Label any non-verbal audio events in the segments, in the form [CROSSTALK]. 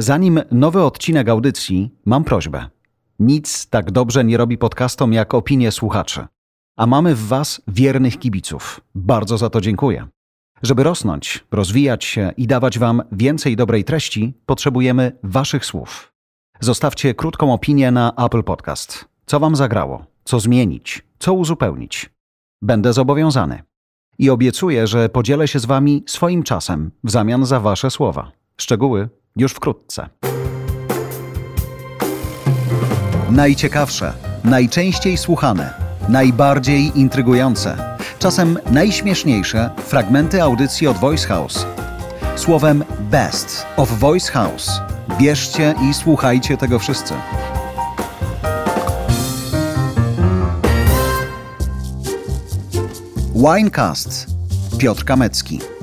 Zanim nowy odcinek audycji, mam prośbę. Nic tak dobrze nie robi podcastom jak opinie słuchaczy. A mamy w Was wiernych kibiców. Bardzo za to dziękuję. Żeby rosnąć, rozwijać się i dawać Wam więcej dobrej treści, potrzebujemy Waszych słów. Zostawcie krótką opinię na Apple Podcast. Co Wam zagrało? Co zmienić? Co uzupełnić? Będę zobowiązany. I obiecuję, że podzielę się z Wami swoim czasem w zamian za Wasze słowa. Szczegóły już wkrótce. Najciekawsze, najczęściej słuchane, najbardziej intrygujące, czasem najśmieszniejsze fragmenty audycji od Voice House. Słowem Best of Voice House. Bierzcie i słuchajcie tego wszyscy. Winecast. Piotr Kamecki.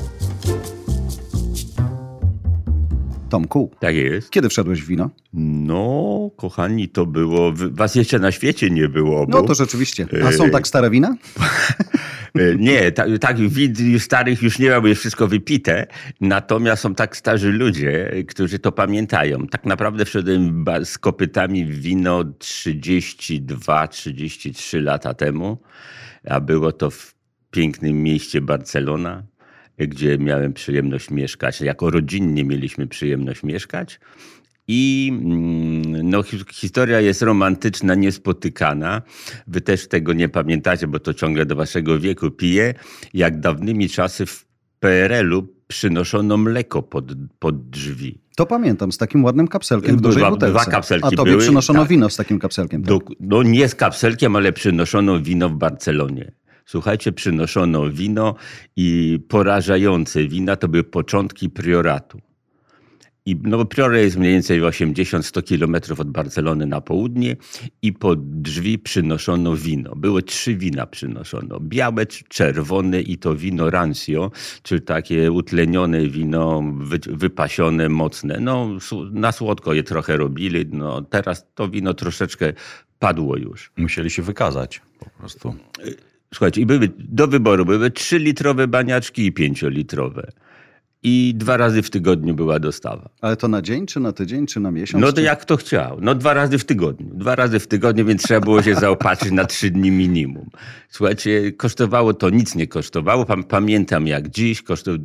Tomku, Tak jest. kiedy wszedłeś w wino? No, kochani, to było. Was jeszcze na świecie nie było. No bo- to rzeczywiście. A są tak stare wina? E, Nie, tak, tak win starych już nie ma, bo jest wszystko wypite. Natomiast są tak starzy ludzie, którzy to pamiętają. Tak naprawdę wszedłem z kopytami w wino 32-33 lata temu, a było to w pięknym mieście Barcelona, gdzie miałem przyjemność mieszkać. Jako rodzinnie mieliśmy przyjemność mieszkać. I mm, no, hi- historia jest romantyczna, niespotykana. Wy też tego nie pamiętacie, bo to ciągle do waszego wieku pije. Jak dawnymi czasy w PRL-u przynoszono mleko pod, pod drzwi. To pamiętam, z takim ładnym kapselkiem w Dwa- dużej dwa butelce. kapselki A tobie były, przynoszono tak. wino z takim kapselkiem. Tak? Do, no nie z kapselkiem, ale przynoszono wino w Barcelonie. Słuchajcie, przynoszono wino i porażające wina to były początki prioratu. I no, Priore jest mniej więcej 80-100 kilometrów od Barcelony na południe i pod drzwi przynoszono wino. Były trzy wina przynoszono. Białe, cz- czerwone i to wino rancio, czyli takie utlenione wino, wy, wypasione, mocne. No, na słodko je trochę robili. No, teraz to wino troszeczkę padło już. Musieli się wykazać po prostu. Słuchajcie, i były do wyboru były 3-litrowe baniaczki i 5-litrowe. I dwa razy w tygodniu była dostawa. Ale to na dzień, czy na tydzień, czy na miesiąc? No to czy... jak kto chciał. No dwa razy w tygodniu. Dwa razy w tygodniu, więc trzeba było się zaopatrzyć na trzy dni minimum. Słuchajcie, kosztowało to, nic nie kosztowało. Pam- Pamiętam jak dziś, kosztowało,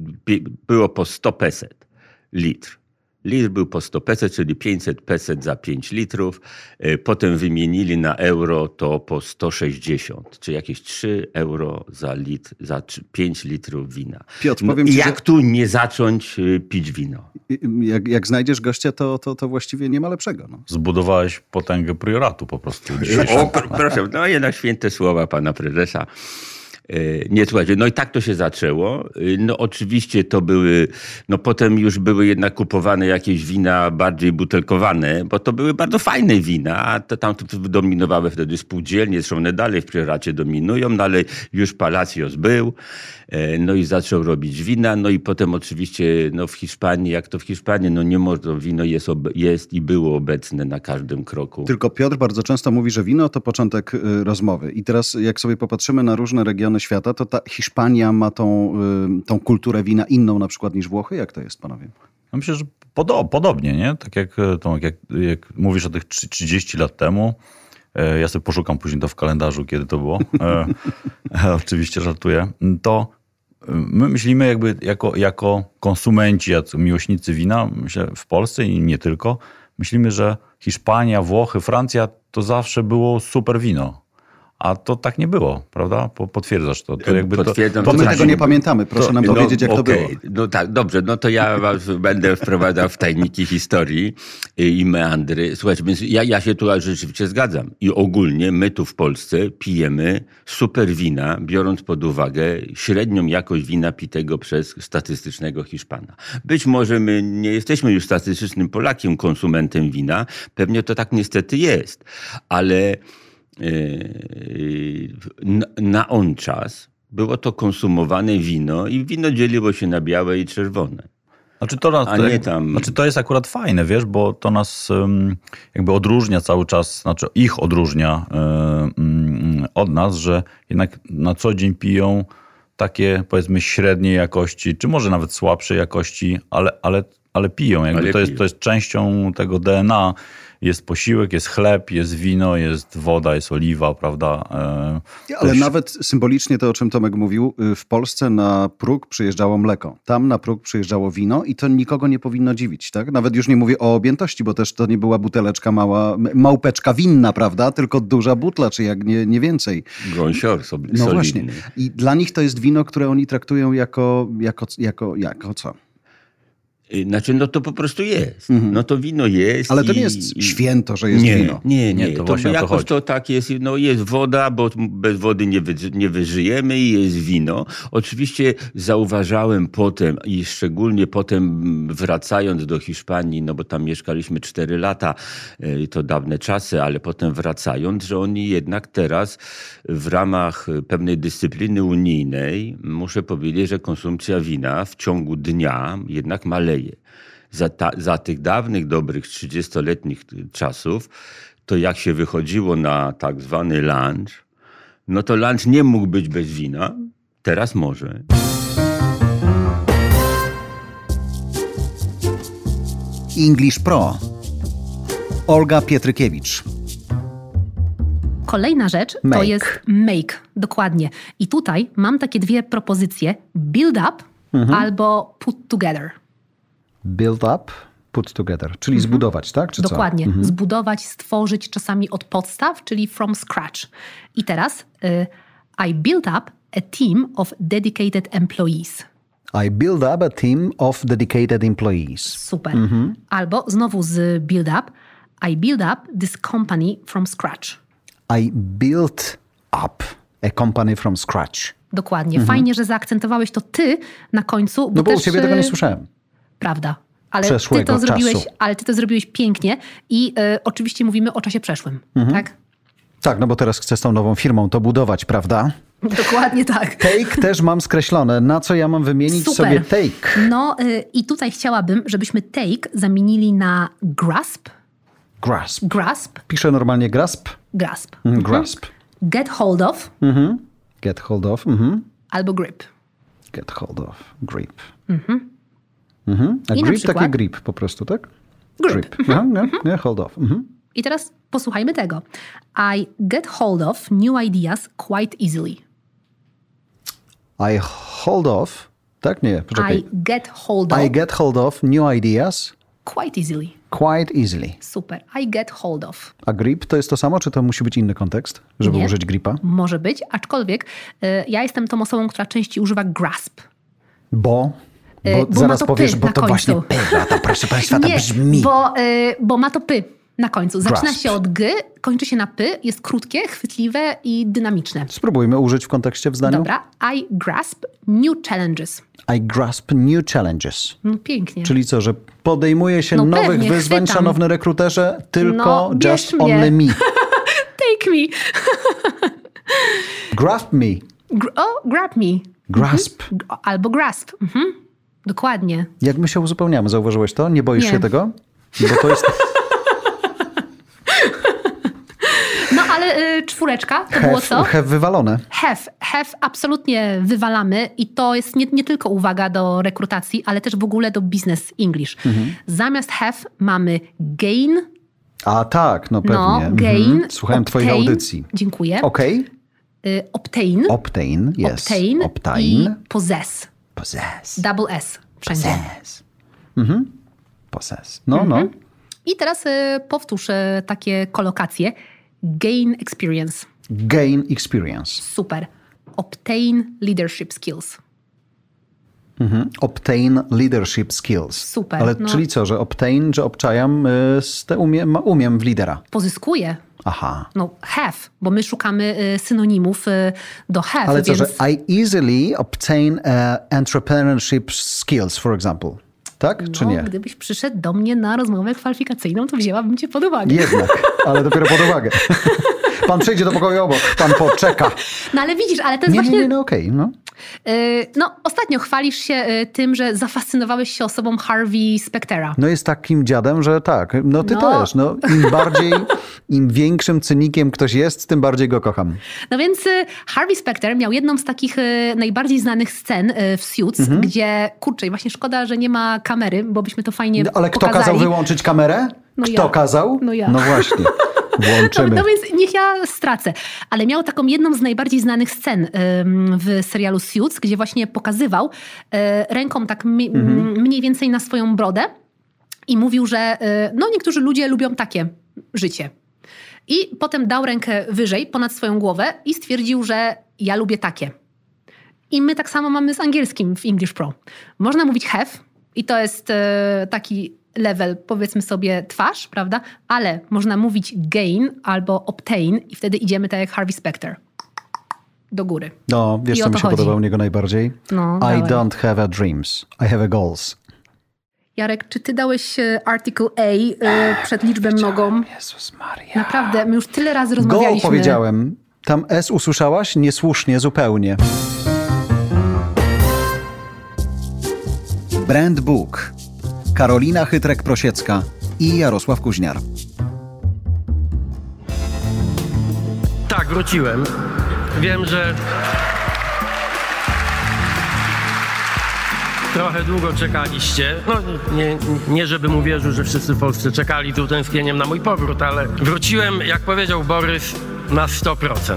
było po 100 peset litr. Litr był po 100 peset, czyli 500 peset za 5 litrów. E, Potem wymienili na euro to po 160, czyli jakieś 3 euro za litr, za trzy- 5 litrów wina. Piotr, No, powiem ci, jak tu nie zacząć y, pić wino? Jak, jak znajdziesz gościa, to, to, to właściwie nie ma lepszego. No. Zbudowałeś potęgę prioratu po prostu. O, proszę, no jednak święte słowa pana prezesa. E, Nie, słuchajcie, no i tak to się zaczęło. E, No oczywiście to były, no potem już były jednak kupowane jakieś wina bardziej butelkowane, bo to były bardzo fajne wina, a to tam dominowały wtedy spółdzielnie, zresztą dalej w prioracie dominują, no ale już Palacios był, e, no i zaczął robić wina, no i potem oczywiście no w Hiszpanii, jak to w Hiszpanii, no nie można, wino jest, jest i było obecne na każdym kroku. Tylko Piotr bardzo często mówi, że wino to początek y, rozmowy. I teraz jak sobie popatrzymy na różne regiony świata, to ta Hiszpania ma tą, y, tą kulturę wina inną na przykład niż Włochy. Jak to jest, panowie? Ja myślę, że podo- podobnie, nie? Tak jak, e, Tomek, jak, jak mówisz o tych trzy- 30 lat temu, e, ja sobie poszukam później to w kalendarzu, kiedy to było. E, [LAUGHS] oczywiście żartuję. To my myślimy jakby jako, jako konsumenci, jako miłośnicy wina, myślę w Polsce i nie tylko, myślimy, że Hiszpania, Włochy, Francja to zawsze było super wino. A to tak nie było, prawda? Po- Potwierdzasz to. to jakby to, Potwierdzam, to my znaczy- tego nie pamiętamy. Proszę nam No, powiedzieć, jak to okej. było. No tak, dobrze, no to ja was [LAUGHS] będę wprowadzał w tajniki historii i meandry. Słuchajcie, więc ja, ja się tu rzeczywiście zgadzam. I ogólnie my tu w Polsce pijemy super wina, biorąc pod uwagę średnią jakość wina pitego przez statystycznego Hiszpana. Być może my nie jesteśmy już statystycznym Polakiem, konsumentem wina. Pewnie to tak niestety jest. Ale na, na on czas było to konsumowane wino i wino dzieliło się na białe i czerwone. Znaczy to, nas, nie tam- Znaczy to jest akurat fajne, wiesz, bo to nas jakby odróżnia cały czas, znaczy ich odróżnia ym, od nas, że jednak na co dzień piją takie powiedzmy średniej jakości, czy może nawet słabszej jakości, ale, ale ale piją. Jakby Ale to, jest, piją. to jest częścią tego DNA. Jest posiłek, jest chleb, jest wino, jest woda, jest oliwa, prawda? E, Ale też- nawet symbolicznie to, o czym Tomek mówił, y, w Polsce na próg przyjeżdżało mleko. Tam na próg przyjeżdżało wino i to nikogo nie powinno dziwić, tak? Nawet już nie mówię o objętości, bo też to nie była buteleczka mała, małpeczka winna, prawda? Tylko duża butla, czy jak nie, nie więcej. Gąsior sobie No solidny. właśnie. I dla nich to jest wino, które oni traktują jako, jako, jako, jako co? Y, Znaczy, no to po prostu jest. No to wino jest. Mhm. Ale to i- nie jest święto, że jest nie, wino. Nie, nie, Nie, to to, to jakoś chodzi. to tak jest, no jest woda, bo bez wody nie, wy, nie wyżyjemy i jest wino. Oczywiście zauważałem potem i szczególnie potem mm, wracając do Hiszpanii, no bo tam mieszkaliśmy 4 lata, y, to dawne czasy, ale potem wracając, że oni jednak teraz w ramach pewnej dyscypliny unijnej, muszę powiedzieć, że konsumpcja wina w ciągu dnia jednak maleje za, ta, za tych dawnych, dobrych 30-letnich czasów, to jak się wychodziło na tak zwany lunch, no to lunch nie mógł być bez wina, teraz może. English Pro. Olga Pietrykiewicz. Kolejna rzecz to Make. jest make, dokładnie. I tutaj mam takie dwie propozycje: build up Mhm. albo put together. Build up, put together. Czyli zbudować, tak? Czy? Dokładnie. Zbudować, stworzyć czasami od podstaw, czyli from scratch. I teraz y, I built up a team of dedicated employees. I build up a team of dedicated employees. Super. Albo znowu z build up. I build up this company from scratch. I built up a company from scratch. Dokładnie. Fajnie, że zaakcentowałeś to ty na końcu. Bo Mhm. No bo u też, ciebie tego nie y, słyszałem. Prawda. Ale ty, to zrobiłeś, czasu. ale ty to zrobiłeś pięknie i y, oczywiście mówimy o czasie przeszłym. Mhm. Tak? Tak, no bo teraz chcę z tą nową firmą to budować, prawda? [LAUGHS] Dokładnie tak. Take też mam skreślone. Na co ja mam wymienić Super. sobie take? No y, i tutaj chciałabym, żebyśmy take zamienili na grasp. Grasp. Grasp. Piszę normalnie grasp. Grasp. Mm, Grasp. Get hold of Get hold of. Mhm. albo grip. Get hold of. Grip. Mhm. A I grip przykład- takie grip po prostu, tak? Grip. Aha, nie, nie, hold of. Mhm. I teraz posłuchajmy tego. I get hold of new ideas quite easily. I hold off. Tak? Nie, poczekaj. I get hold of I get hold of new ideas quite easily. quite easily. Super. I get hold of. A grip to jest to samo, czy to musi być inny kontekst, żeby Nie. użyć gripa? Może być, aczkolwiek y, ja jestem tą osobą, która częściej używa grasp. Bo, bo, E, bo ma zaraz to powiesz, bo to końcu. właśnie pyra, to proszę Państwa, to [LAUGHS] Nie, brzmi. bo, y, bo ma to py na końcu. Zaczyna Grasp. się od g, kończy się na py, jest krótkie, chwytliwe i dynamiczne. Spróbujmy użyć w kontekście w zdaniu. Dobra. I grasp new challenges. I grasp new challenges. No pięknie. Czyli co, że podejmuje się No nowych pewnie, wyzwań, chwytam. szanowny rekruterze, tylko No, just mnie. only me. [LAUGHS] Take me. Grasp me. Gr- o, grab me. Grasp. G- Albo grasp. Mhm. Dokładnie. Jak my się uzupełniamy, zauważyłeś to? Nie boisz Nie. się tego? Bo to jest [LAUGHS] No ale y, czwóreczka to było have, co? have wywalone. Have. Have absolutnie wywalamy i to jest nie, nie tylko uwaga do rekrutacji, ale też w ogóle do business English. Mhm. Zamiast have mamy gain, A tak, no pewnie. no Mhm. gain. Słuchałem twojej obtain. audycji. Dziękuję. Okej. Y, obtain, Obtain, yes. obtain, Obtain. i possess. Possess. Double S wszędzie. Possess. Mhm. Possess. No, no. I teraz y, powtórz y, takie kolokacje. Gain experience. Gain experience. Super. Obtain leadership skills. Obtain leadership skills. Super, Ale no. czyli co, że obtain, że obczajam, y, te umiem, umiem w lidera. Pozyskuje. Aha. No, have, bo my szukamy y, synonimów y, do have, Ale co, więc że I easily obtain uh, entrepreneurship skills, for example. Tak, czy no, nie? gdybyś przyszedł do mnie na rozmowę kwalifikacyjną, to wzięłabym cię pod uwagę. Jednak, ale dopiero pod uwagę. [LAUGHS] Pan przejdzie do pokoju obok, pan poczeka. No ale widzisz, ale to jest Nie, nie, właśnie... nie, no okej, no. Y, No, ostatnio chwalisz się y, tym, że zafascynowałeś się osobą Harvey Spectera. No jest takim dziadem, że tak. No ty No. też. No, Im bardziej, im większym cynikiem ktoś jest, tym bardziej go kocham. No więc y, Harvey Specter miał jedną z takich najbardziej znanych scen w Suits, Mhm. gdzie, kurczę, właśnie szkoda, że nie ma kamery, bo byśmy to fajnie No, ale kto pokazali. kazał wyłączyć kamerę? No kto ja. kazał? No ja. No właśnie. [LAUGHS] No, Włączymy. no więc niech ja stracę. Ale miał taką jedną z najbardziej znanych scen w serialu Suits, gdzie właśnie pokazywał y, ręką tak Mhm. mniej więcej na swoją brodę i mówił, że y, no niektórzy ludzie lubią takie życie. I potem dał rękę wyżej, ponad swoją głowę i stwierdził, że ja lubię takie. I my tak samo mamy z angielskim w English Pro. Można mówić have i to jest e, taki level, powiedzmy sobie, twarz, prawda? Ale można mówić gain albo obtain i wtedy idziemy tak jak Harvey Specter. Do góry. No, wiesz, I co mi się chodzi. podoba u niego najbardziej? No, I don't have a dreams. I have a goals. Jarek, czy ty dałeś e, article A e, przed liczbę mnogą? Jezus Maria. Naprawdę, my już tyle razy Go rozmawialiśmy. powiedziałem. Tam S usłyszałaś? Niesłusznie, zupełnie. Brand Book. Karolina Chytrek-Prosiecka i Jarosław Kuźniar. Tak, wróciłem. Wiem, że trochę długo czekaliście. No nie, nie żebym uwierzył, że wszyscy w Polsce czekali tu tęsknieniem na mój powrót, ale wróciłem, jak powiedział Borys, na 100%.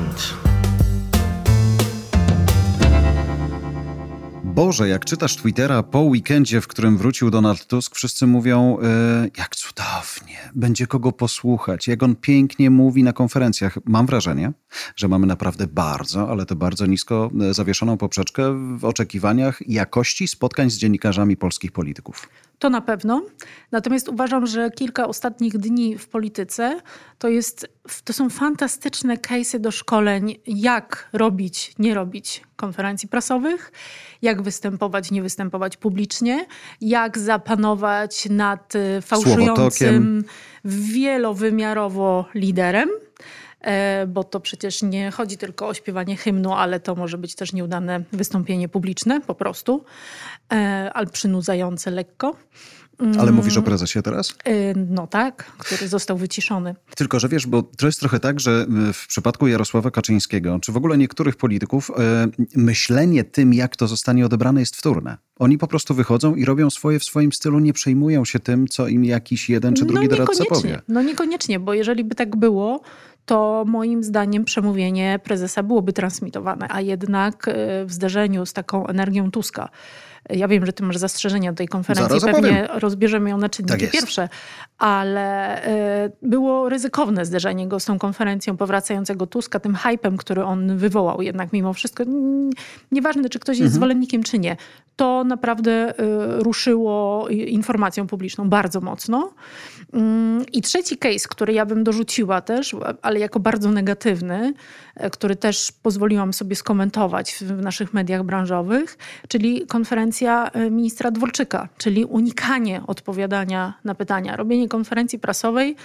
Boże, jak czytasz Twittera po weekendzie, w którym wrócił Donald Tusk, wszyscy mówią, e, jak cudownie, będzie kogo posłuchać, jak on pięknie mówi na konferencjach. Mam wrażenie, że mamy naprawdę bardzo, ale to bardzo nisko e, zawieszoną poprzeczkę w oczekiwaniach jakości spotkań z dziennikarzami polskich polityków. To na pewno. Natomiast uważam, że kilka ostatnich dni w polityce to, jest, to są fantastyczne case'y do szkoleń, jak robić, nie robić konferencji prasowych, jak występować, nie występować publicznie, jak zapanować nad y, fałszującym Słowotokiem. wielowymiarowo liderem. E, Bo to przecież nie chodzi tylko o śpiewanie hymnu, ale to może być też nieudane wystąpienie publiczne po prostu, e, ale przynudzające lekko. Ale mówisz o prezesie teraz? E, No tak, który został wyciszony. Tylko, że wiesz, bo to jest trochę tak, że w przypadku Jarosława Kaczyńskiego, czy w ogóle niektórych polityków, myślenie tym, jak to zostanie odebrane, jest wtórne. Oni po prostu wychodzą i robią swoje w swoim stylu, nie przejmują się tym, co im jakiś jeden czy drugi no doradca powie. No niekoniecznie, bo jeżeli by tak było, to moim zdaniem przemówienie prezesa byłoby transmitowane, a jednak e, w zderzeniu z taką energią Tuska. Ja wiem, że ty masz zastrzeżenia do tej konferencji, Zaraz pewnie rozbierzemy ją na czynniki Tak pierwsze, ale e, było ryzykowne zderzenie go z tą konferencją powracającego Tuska, tym hypem, który on wywołał jednak mimo wszystko. Nieważne, czy ktoś jest Mhm. zwolennikiem, czy nie. To naprawdę e, ruszyło informacją publiczną bardzo mocno. Mm, I trzeci case, który ja bym dorzuciła też, ale jako bardzo negatywny, e, który też pozwoliłam sobie skomentować w naszych mediach branżowych, czyli konferencja e, ministra Dworczyka, czyli unikanie odpowiadania na pytania, robienie konferencji prasowej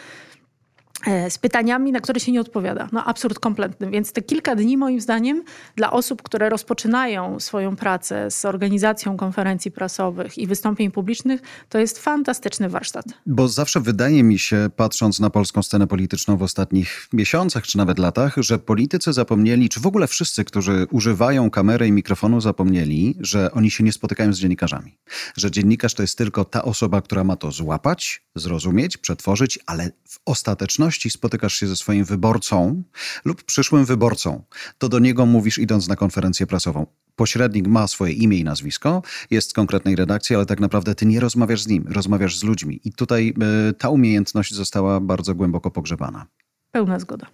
z pytaniami, na które się nie odpowiada. No absurd kompletny. Więc te kilka dni moim zdaniem dla osób, które rozpoczynają swoją pracę z organizacją konferencji prasowych i wystąpień publicznych, to jest fantastyczny warsztat. Bo zawsze wydaje mi się, patrząc na polską scenę polityczną w ostatnich miesiącach czy nawet latach, że politycy zapomnieli, czy w ogóle wszyscy, którzy używają kamery i mikrofonu, zapomnieli, że oni się nie spotykają z dziennikarzami. Że dziennikarz to jest tylko ta osoba, która ma to złapać, zrozumieć, przetworzyć, ale w ostateczności spotykasz się ze swoim wyborcą lub przyszłym wyborcą. To do niego mówisz, idąc na konferencję prasową. Pośrednik ma swoje imię i nazwisko, jest z konkretnej redakcji, ale tak naprawdę ty nie rozmawiasz z nim, rozmawiasz z ludźmi. I tutaj y, ta umiejętność została bardzo głęboko pogrzebana. Pełna zgoda.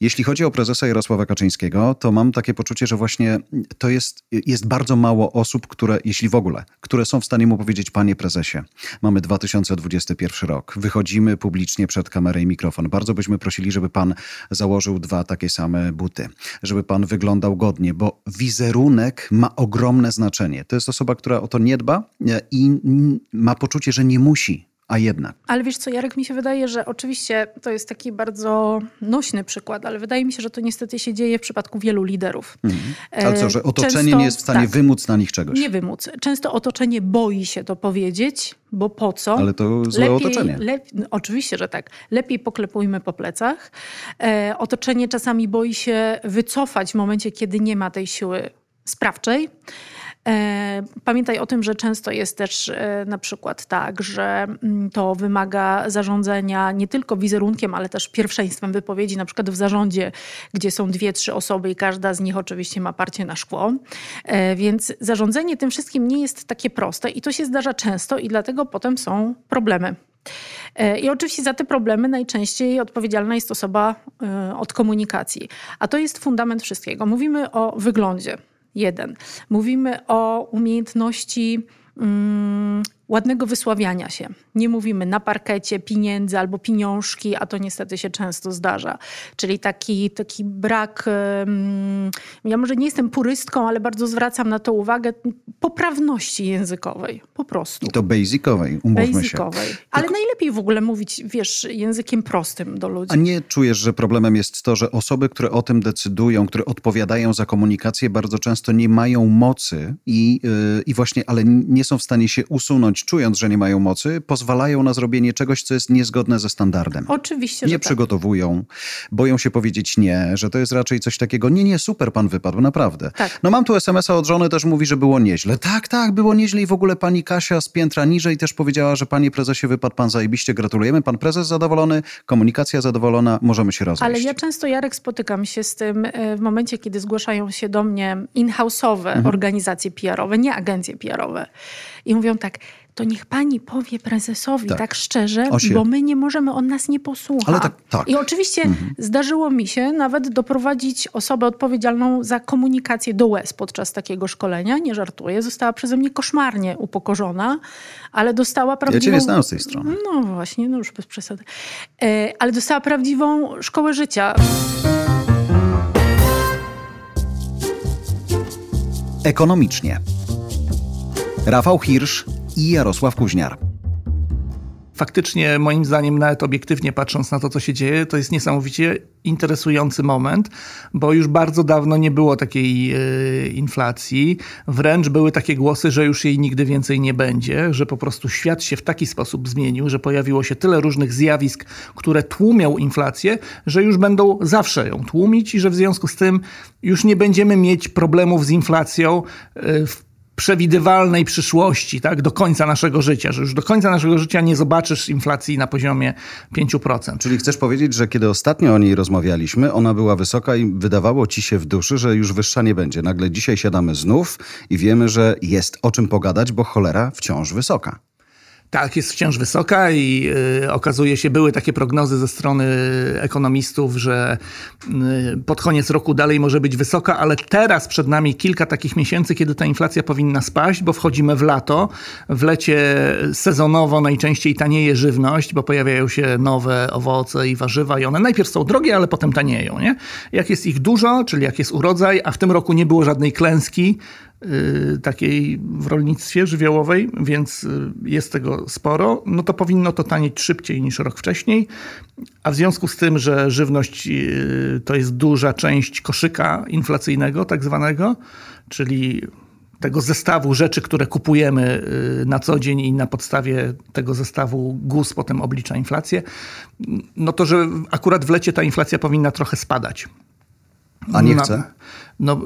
Jeśli chodzi o prezesa Jarosława Kaczyńskiego, to mam takie poczucie, że właśnie to jest, jest bardzo mało osób, które, jeśli w ogóle, które są w stanie mu powiedzieć, panie prezesie, mamy 2021 rok, wychodzimy publicznie przed kamerę i mikrofon. Bardzo byśmy prosili, żeby pan założył dwa takie same buty, żeby pan wyglądał godnie, bo wizerunek ma ogromne znaczenie. To jest osoba, która o to nie dba i ma poczucie, że nie musi A jednak. Ale wiesz co, Jarek, mi się wydaje, że oczywiście to jest taki bardzo nośny przykład, ale wydaje mi się, że to niestety się dzieje w przypadku wielu liderów. Mhm. Ale co, że otoczenie Często- nie jest w stanie tak, wymóc na nich czegoś. Nie wymóc. Często otoczenie boi się to powiedzieć, bo po co? Ale to złe otoczenie. Lep, no, oczywiście, że tak. Lepiej poklepujmy po plecach. E, otoczenie czasami boi się wycofać w momencie, kiedy nie ma tej siły sprawczej. E, Pamiętaj o tym, że często jest też e, na przykład tak, że mm, to wymaga zarządzania nie tylko wizerunkiem, ale też pierwszeństwem wypowiedzi, na przykład w zarządzie, gdzie są dwie, trzy osoby i każda z nich oczywiście ma parcie na szkło. E, Więc zarządzanie tym wszystkim nie jest takie proste i to się zdarza często i dlatego potem są problemy. I oczywiście za te problemy najczęściej odpowiedzialna jest osoba od komunikacji. A to jest fundament wszystkiego. Mówimy o wyglądzie. Jeden. Mówimy o umiejętności mm, ładnego wysławiania się. Nie mówimy na parkecie pieniędzy albo pieniążki, a to niestety się często zdarza. Czyli taki, taki brak, ja może nie jestem purystką, ale bardzo zwracam na to uwagę, poprawności językowej. Po prostu. I to basicowej, umówmy się. Basicowej. Ale najlepiej w ogóle mówić, wiesz, językiem prostym do ludzi. A nie czujesz, że problemem jest to, że osoby, które o tym decydują, które odpowiadają za komunikację, bardzo często nie mają mocy i, yy, i właśnie, ale nie są w stanie się usunąć, czując, że nie mają mocy, pozwalają na zrobienie czegoś, co jest niezgodne ze standardem. Oczywiście, nie że tak. przygotowują, boją się powiedzieć nie, że to jest raczej coś takiego, nie, nie, super pan wypadł, naprawdę. Tak. No mam tu SMS-a od żony, też mówi, że było nieźle. Tak, tak, było nieźle i w ogóle pani Kasia z piętra niżej też powiedziała, że panie prezesie wypadł pan zajebiście, gratulujemy, pan prezes zadowolony, komunikacja zadowolona, możemy się rozejść. Ale ja często, Jarek, spotykam się z tym e, w momencie, kiedy zgłaszają się do mnie in-house'owe Mhm. organizacje PR-owe, nie agencje PR-owe. I mówią tak, to niech pani powie prezesowi Tak. tak, szczerze, O się- bo my nie możemy, on nas nie posłucha. Ale tak- tak. Mhm. I oczywiście zdarzyło mi się nawet doprowadzić osobę odpowiedzialną za komunikację do łez podczas takiego szkolenia. Nie żartuję. Została przeze mnie koszmarnie upokorzona, ale dostała Ja prawdziwą... cię nie znam z tej strony. No właśnie, no już bez przesady. E, ale dostała prawdziwą szkołę życia. Ekonomicznie. Rafał Hirsch i Jarosław Kuźniar. faktycznie, moim zdaniem, nawet obiektywnie patrząc na to, co się dzieje, to jest niesamowicie interesujący moment, bo już bardzo dawno nie było takiej e, inflacji. Wręcz były takie głosy, że już jej nigdy więcej nie będzie, że po prostu świat się w taki sposób zmienił, że pojawiło się tyle różnych zjawisk, które tłumią inflację, że już będą zawsze ją tłumić i że w związku z tym już nie będziemy mieć problemów z inflacją e, w przewidywalnej przyszłości, tak, do końca naszego życia, że już do końca naszego życia nie zobaczysz inflacji na poziomie 5%. Czyli chcesz powiedzieć, że kiedy ostatnio o niej rozmawialiśmy, ona była wysoka i wydawało ci się w duszy, że już wyższa nie będzie. Nagle dzisiaj siadamy znów i wiemy, że jest o czym pogadać, bo cholera wciąż wysoka. Tak, jest wciąż wysoka i y, okazuje się, były takie prognozy ze strony ekonomistów, że y, pod koniec roku dalej może być wysoka, ale teraz przed nami kilka takich miesięcy, kiedy ta inflacja powinna spaść, bo wchodzimy w lato. W lecie sezonowo najczęściej tanieje żywność, bo pojawiają się nowe owoce i warzywa i one najpierw są drogie, ale potem tanieją. Nie? Jak jest ich dużo, czyli jak jest urodzaj, a w tym roku nie było żadnej klęski, takiej w rolnictwie żywiołowej, więc y, jest tego sporo, no to powinno to tanieć szybciej niż rok wcześniej. A w związku z tym, że żywność y, to jest duża część koszyka inflacyjnego, tak zwanego, czyli tego zestawu rzeczy, które kupujemy y, na co dzień i na podstawie tego zestawu GUS potem oblicza inflację, no to, że akurat w lecie ta inflacja powinna trochę spadać. A nie chce? No,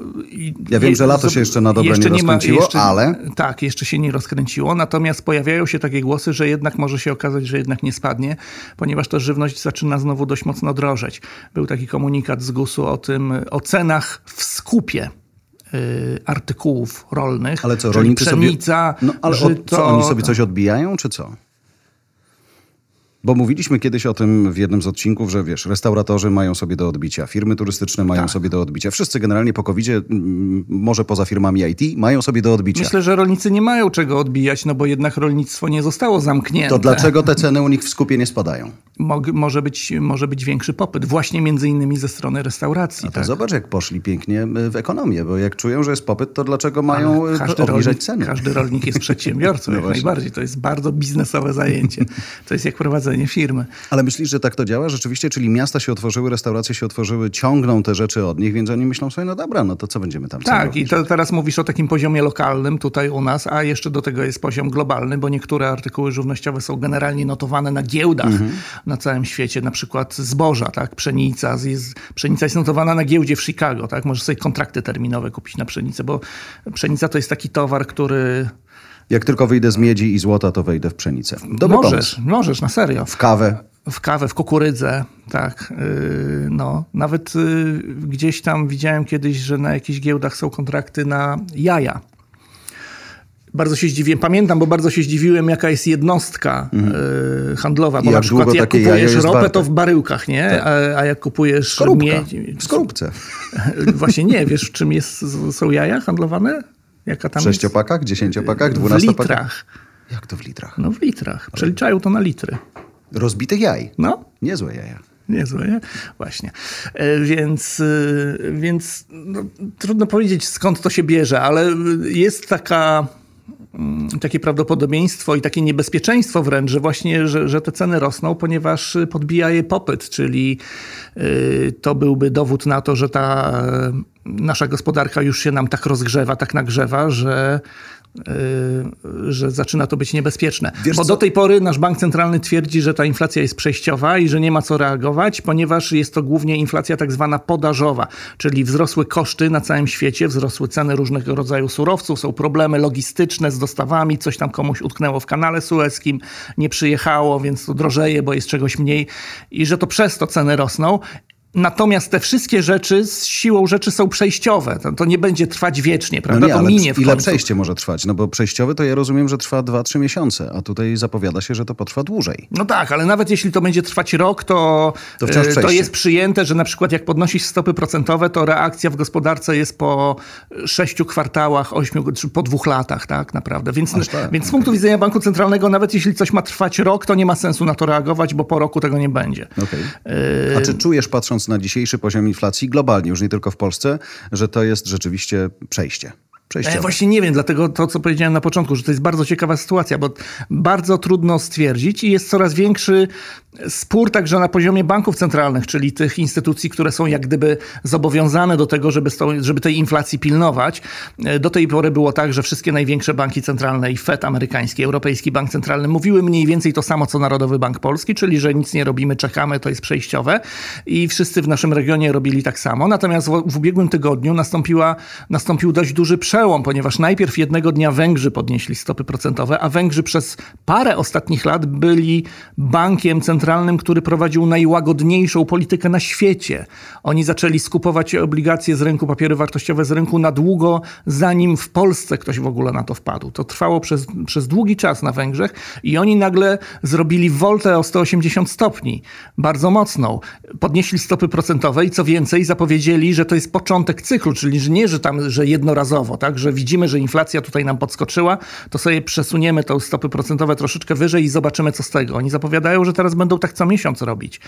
Ja wiem, że lato się jeszcze na dobre nie rozkręciło, ale- Tak, jeszcze się nie rozkręciło, natomiast pojawiają się takie głosy, że jednak może się okazać, że jednak nie spadnie, ponieważ ta żywność zaczyna znowu dość mocno drożeć. Był taki komunikat z GUS-u o tym, o cenach w skupie y, artykułów rolnych, Ale co, rolnicy sobie... pszenica, No ale żyto, co, oni sobie coś odbijają, czy co? Bo mówiliśmy kiedyś o tym w jednym z odcinków, że wiesz, restauratorzy mają sobie do odbicia, firmy turystyczne mają Tak. sobie do odbicia. Wszyscy generalnie po covid może poza firmami IT, mają sobie do odbicia. Myślę, że rolnicy nie mają czego odbijać, no bo jednak rolnictwo nie zostało zamknięte. To dlaczego te ceny u nich w skupie nie spadają? Mog, może, być, może być większy popyt, właśnie między innymi ze strony restauracji. A to tak? zobacz, jak poszli pięknie y, w ekonomię, bo jak czują, że jest popyt, to dlaczego mają y, Każdy obniżać rolnik, ceny? każdy rolnik jest [LAUGHS] przedsiębiorcą, No jak właśnie. najbardziej. To jest bardzo biznesowe zajęcie. To jest jak prowadzenie firmy. Ale myślisz, że tak to działa rzeczywiście? Czyli miasta się otworzyły, restauracje się otworzyły, ciągną te rzeczy od nich, więc oni myślą sobie, no dobra, no to co będziemy tam Tak, i to, teraz mówisz o takim poziomie lokalnym tutaj u nas, a jeszcze do tego jest poziom globalny, bo niektóre artykuły żywnościowe są generalnie notowane na giełdach Mhm. na całym świecie, na przykład zboża, tak, pszenica, jest, pszenica jest notowana na giełdzie w Chicago, tak, możesz sobie kontrakty terminowe kupić na pszenicę, bo pszenica to jest taki towar, który Jak tylko wyjdę z miedzi i złota, to wejdę w pszenicę. Dobry możesz, pomysł. możesz, na serio. W kawę. w kawę, w kukurydzę, tak. Yy, no. Nawet yy, gdzieś tam widziałem kiedyś, że na jakichś giełdach są kontrakty na jaja. Bardzo się zdziwiłem, pamiętam, bo bardzo się zdziwiłem, jaka jest jednostka yy, handlowa, bo I na przykład jak kupujesz ropę, warte. to w baryłkach, nie? A, a jak kupujesz Skorupka. miedź... W skorupce. [LAUGHS] Właśnie nie, wiesz w czym jest, są jaja handlowane? Jaka W tam sześciopakach, dziesięciopakach, jest? W dwunastopakach? litrach. Jak to w litrach? No w litrach. Przeliczają to na litry. Rozbitych jaj. No, Niezłe jaja. Niezłe, nie? Właśnie. E, Więc, e, więc no, trudno powiedzieć skąd to się bierze, ale jest taka, mm, takie prawdopodobieństwo i takie niebezpieczeństwo wręcz, że właśnie, że, że te ceny rosną, ponieważ podbija je popyt, czyli y, to byłby dowód na to, że ta e, nasza gospodarka już się nam tak rozgrzewa, tak nagrzewa, że y, że zaczyna to być niebezpieczne. Wiesz Bo co? do tej pory nasz bank centralny twierdzi, że ta inflacja jest przejściowa i że nie ma co reagować, ponieważ jest to głównie inflacja tak zwana podażowa, czyli wzrosły koszty na całym świecie, wzrosły ceny różnego rodzaju surowców, są problemy logistyczne z dostawami, coś tam komuś utknęło w kanale sueskim, nie przyjechało, więc to drożeje, bo jest czegoś mniej i że to przez to ceny rosną. Natomiast te wszystkie rzeczy z siłą rzeczy są przejściowe. To, to nie będzie trwać wiecznie, prawda? No nie, to ale minie w ile końcu. przejście może trwać? No bo przejściowy to ja rozumiem, że trwa 2-3 miesiące, a tutaj zapowiada się, że to potrwa dłużej. No tak, ale nawet jeśli to będzie trwać rok, to, To e, to jest przyjęte, że na przykład jak podnosisz stopy procentowe, to reakcja w gospodarce jest po sześciu kwartałach, ośmiu, czy po dwóch latach, tak naprawdę. Więc, tak, więc z punktu widzenia banku centralnego, nawet jeśli coś ma trwać rok, to nie ma sensu na to reagować, bo po roku tego nie będzie. Okej. E, A czy czujesz, patrząc na dzisiejszy poziom inflacji globalnie, już nie tylko w Polsce, że to jest rzeczywiście przejście? Ja właśnie nie wiem, dlatego to, co powiedziałem na początku, że to jest bardzo ciekawa sytuacja, bo bardzo trudno stwierdzić i jest coraz większy spór także na poziomie banków centralnych, czyli tych instytucji, które są jak gdyby zobowiązane do tego, żeby, żeby tej inflacji pilnować. E, Do tej pory było tak, że wszystkie największe banki centralne i Fed amerykański, Europejski Bank Centralny mówiły mniej więcej to samo, co Narodowy Bank Polski, czyli że nic nie robimy, czekamy, to jest przejściowe i wszyscy w naszym regionie robili tak samo. Natomiast w, w ubiegłym tygodniu nastąpiła, nastąpił dość duży przełom, ponieważ najpierw jednego dnia Węgrzy podnieśli stopy procentowe, a Węgrzy przez parę ostatnich lat byli bankiem centralnym, który prowadził najłagodniejszą politykę na świecie. Oni zaczęli skupować obligacje z rynku, papiery wartościowe z rynku na długo, zanim w Polsce ktoś w ogóle na to wpadł. To trwało przez, przez długi czas na Węgrzech i oni nagle zrobili woltę o 180 stopni, bardzo mocną. Podnieśli stopy procentowe i co więcej zapowiedzieli, że to jest początek cyklu, czyli że nie, że tam, że jednorazowo, tak, że widzimy, że inflacja tutaj nam podskoczyła, to sobie przesuniemy te stopy procentowe troszeczkę wyżej i zobaczymy, co z tego. Oni zapowiadają, że teraz będą tak co miesiąc robić.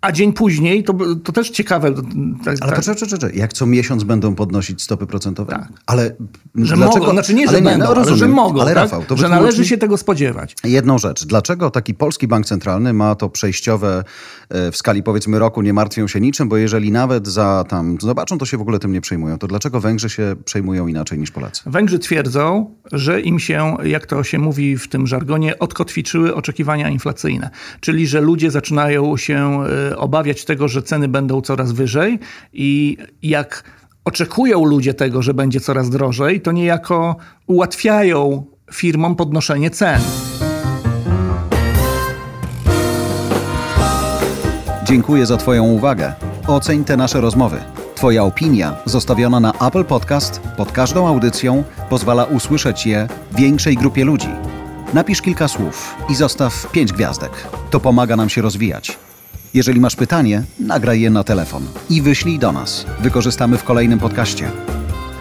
A dzień później, to, to też ciekawe. Tak, Ale tak, poczekaj, poczekaj. Jak co miesiąc będą podnosić stopy procentowe? Tak. Ale że dlaczego? mogą, znaczy nie, że ale będą, no, ale że rozumiem. mogą, Ale tak? Rafał, to że należy się tego spodziewać. Jedną rzecz. Dlaczego taki polski bank centralny ma to przejściowe e, w skali powiedzmy roku, nie martwią się niczym, bo jeżeli nawet za tam zobaczą, to się w ogóle tym nie przejmują. To dlaczego Węgrzy się przejmują inaczej niż Polacy? Węgrzy twierdzą, że im się, jak to się mówi w tym żargonie, odkotwiczyły oczekiwania inflacyjne. Czyli, że ludzie zaczynają się e, obawiać tego, że ceny będą coraz wyżej i jak oczekują ludzie tego, że będzie coraz drożej, to niejako ułatwiają firmom podnoszenie cen. Dziękuję za Twoją uwagę. Oceń te nasze rozmowy. Twoja opinia, zostawiona na Apple Podcast, pod każdą audycją, pozwala usłyszeć je większej grupie ludzi. Napisz kilka słów i zostaw pięć gwiazdek. To pomaga nam się rozwijać. Jeżeli masz pytanie, nagraj je na telefon i wyślij do nas. Wykorzystamy w kolejnym podcaście.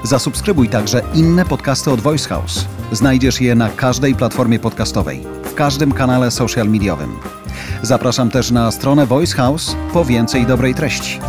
Zasubskrybuj także inne podcasty od Voice House. Znajdziesz je na każdej platformie podcastowej, w każdym kanale social mediowym. Zapraszam też na stronę Voice House po więcej dobrej treści.